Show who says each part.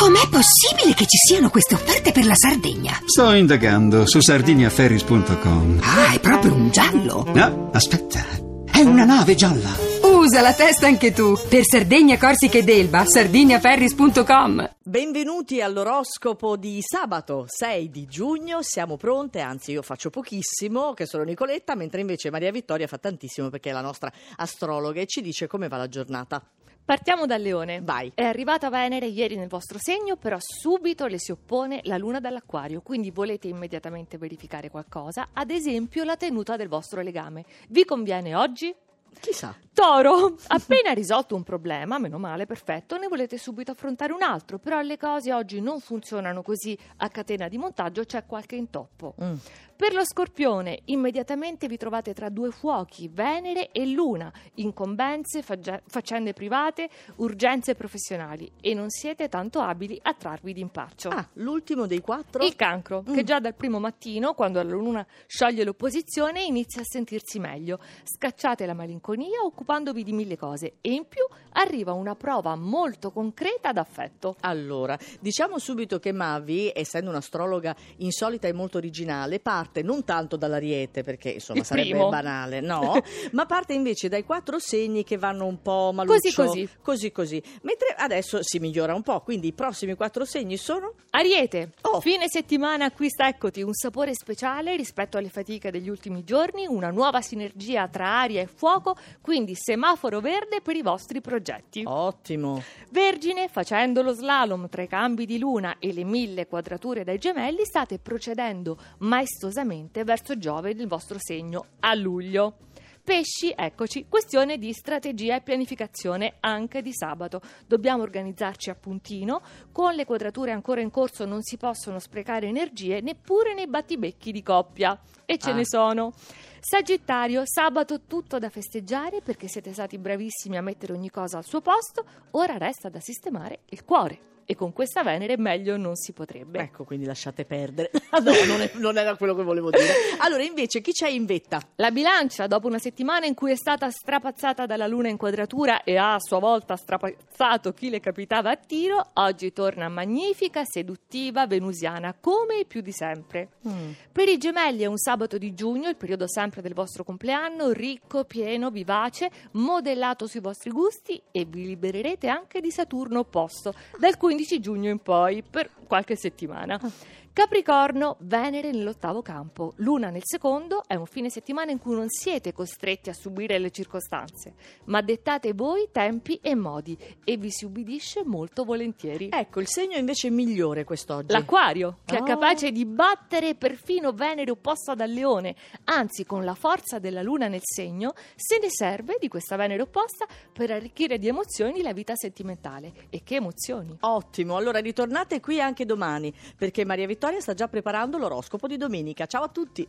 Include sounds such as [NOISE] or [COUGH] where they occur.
Speaker 1: Com'è possibile che ci siano queste offerte per la Sardegna?
Speaker 2: Sto indagando su sardiniaferris.com.
Speaker 1: Ah, è proprio un giallo.
Speaker 2: No, aspetta. È una nave gialla.
Speaker 3: Usa la testa anche tu. Per Sardegna, Corsica ed Elba, sardiniaferris.com.
Speaker 4: Benvenuti all'oroscopo di sabato 6 di giugno. Siamo pronte, anzi io faccio pochissimo, che sono Nicoletta, mentre invece Maria Vittoria fa tantissimo perché è la nostra astrologa e ci dice come va la giornata.
Speaker 5: Partiamo dal leone.
Speaker 4: Vai.
Speaker 5: È arrivata Venere ieri nel vostro segno, però subito le si oppone la luna dall'acquario, quindi volete immediatamente verificare qualcosa, ad esempio la tenuta del vostro legame. Vi conviene oggi?
Speaker 4: Chissà.
Speaker 5: Toro, [LAUGHS] appena risolto un problema, meno male, perfetto, ne volete subito affrontare un altro, però le cose oggi non funzionano così a catena di montaggio, c'è qualche intoppo.
Speaker 4: Mm.
Speaker 5: Per lo scorpione, immediatamente vi trovate tra due fuochi, Venere e Luna, incombenze, fagge- faccende private, urgenze professionali e non siete tanto abili a trarvi d'impaccio.
Speaker 4: Ah, l'ultimo dei quattro?
Speaker 5: Il cancro, che già dal primo mattino, quando la luna scioglie l'opposizione, inizia a sentirsi meglio. Scacciate la malinconia occupandovi di mille cose e in più arriva una prova molto concreta d'affetto.
Speaker 4: Allora, diciamo subito che Mavi, essendo un'astrologa insolita e molto originale, parte non tanto dall'ariete, perché insomma
Speaker 5: Il
Speaker 4: sarebbe
Speaker 5: primo.
Speaker 4: banale, no, [LAUGHS] ma parte invece dai quattro segni che vanno un po' maluccio.
Speaker 5: Così, così.
Speaker 4: Così così. Mentre adesso si migliora un po', quindi i prossimi quattro segni sono...
Speaker 5: Ariete,
Speaker 4: Oh.
Speaker 5: fine settimana acquista, eccoti, un sapore speciale rispetto alle fatiche degli ultimi giorni, una nuova sinergia tra aria e fuoco, quindi semaforo verde per i vostri progetti.
Speaker 4: Ottimo.
Speaker 5: Vergine, facendo lo slalom tra i cambi di luna e le mille quadrature dai gemelli, state procedendo maestosamente verso Giove nel vostro segno a luglio. Pesci, eccoci, questione di strategia e pianificazione anche di sabato. Dobbiamo organizzarci a puntino, con le quadrature ancora in corso non si possono sprecare energie neppure nei battibecchi di coppia. E ce
Speaker 4: Ah.
Speaker 5: ne sono. Sagittario, sabato tutto da festeggiare perché siete stati bravissimi a mettere ogni cosa al suo posto, ora resta da sistemare il cuore. E con questa Venere meglio non si potrebbe.
Speaker 4: Ecco, quindi lasciate perdere. [LAUGHS] Ah, no, non, è- non era quello che volevo dire. Allora, invece, chi c'è in vetta?
Speaker 5: La bilancia, dopo una settimana in cui è stata strapazzata dalla luna in quadratura e ha a sua volta strapazzato chi le capitava a tiro, oggi torna magnifica, seduttiva, venusiana, come più di sempre. Per i gemelli è un sabato di giugno, il periodo sempre del vostro compleanno, ricco, pieno, vivace, modellato sui vostri gusti e vi libererete anche di Saturno opposto dal 15 giugno in poi per qualche settimana. Capricorno, Venere nell'ottavo campo, Luna nel secondo, è un fine settimana in cui non siete costretti a subire le circostanze, ma dettate voi tempi e modi e vi si ubbidisce molto volentieri.
Speaker 4: Ecco, il segno invece migliore quest'oggi.
Speaker 5: L'acquario, che
Speaker 4: Oh.
Speaker 5: è capace di battere perfino Venere opposta dal leone, anzi con la forza della luna nel segno, se ne serve di questa Venere opposta per arricchire di emozioni la vita sentimentale. E che emozioni!
Speaker 4: Ottimo, allora ritornate qui anche domani, perché Maria Vittoria sta già preparando l'oroscopo di domenica. Ciao a tutti!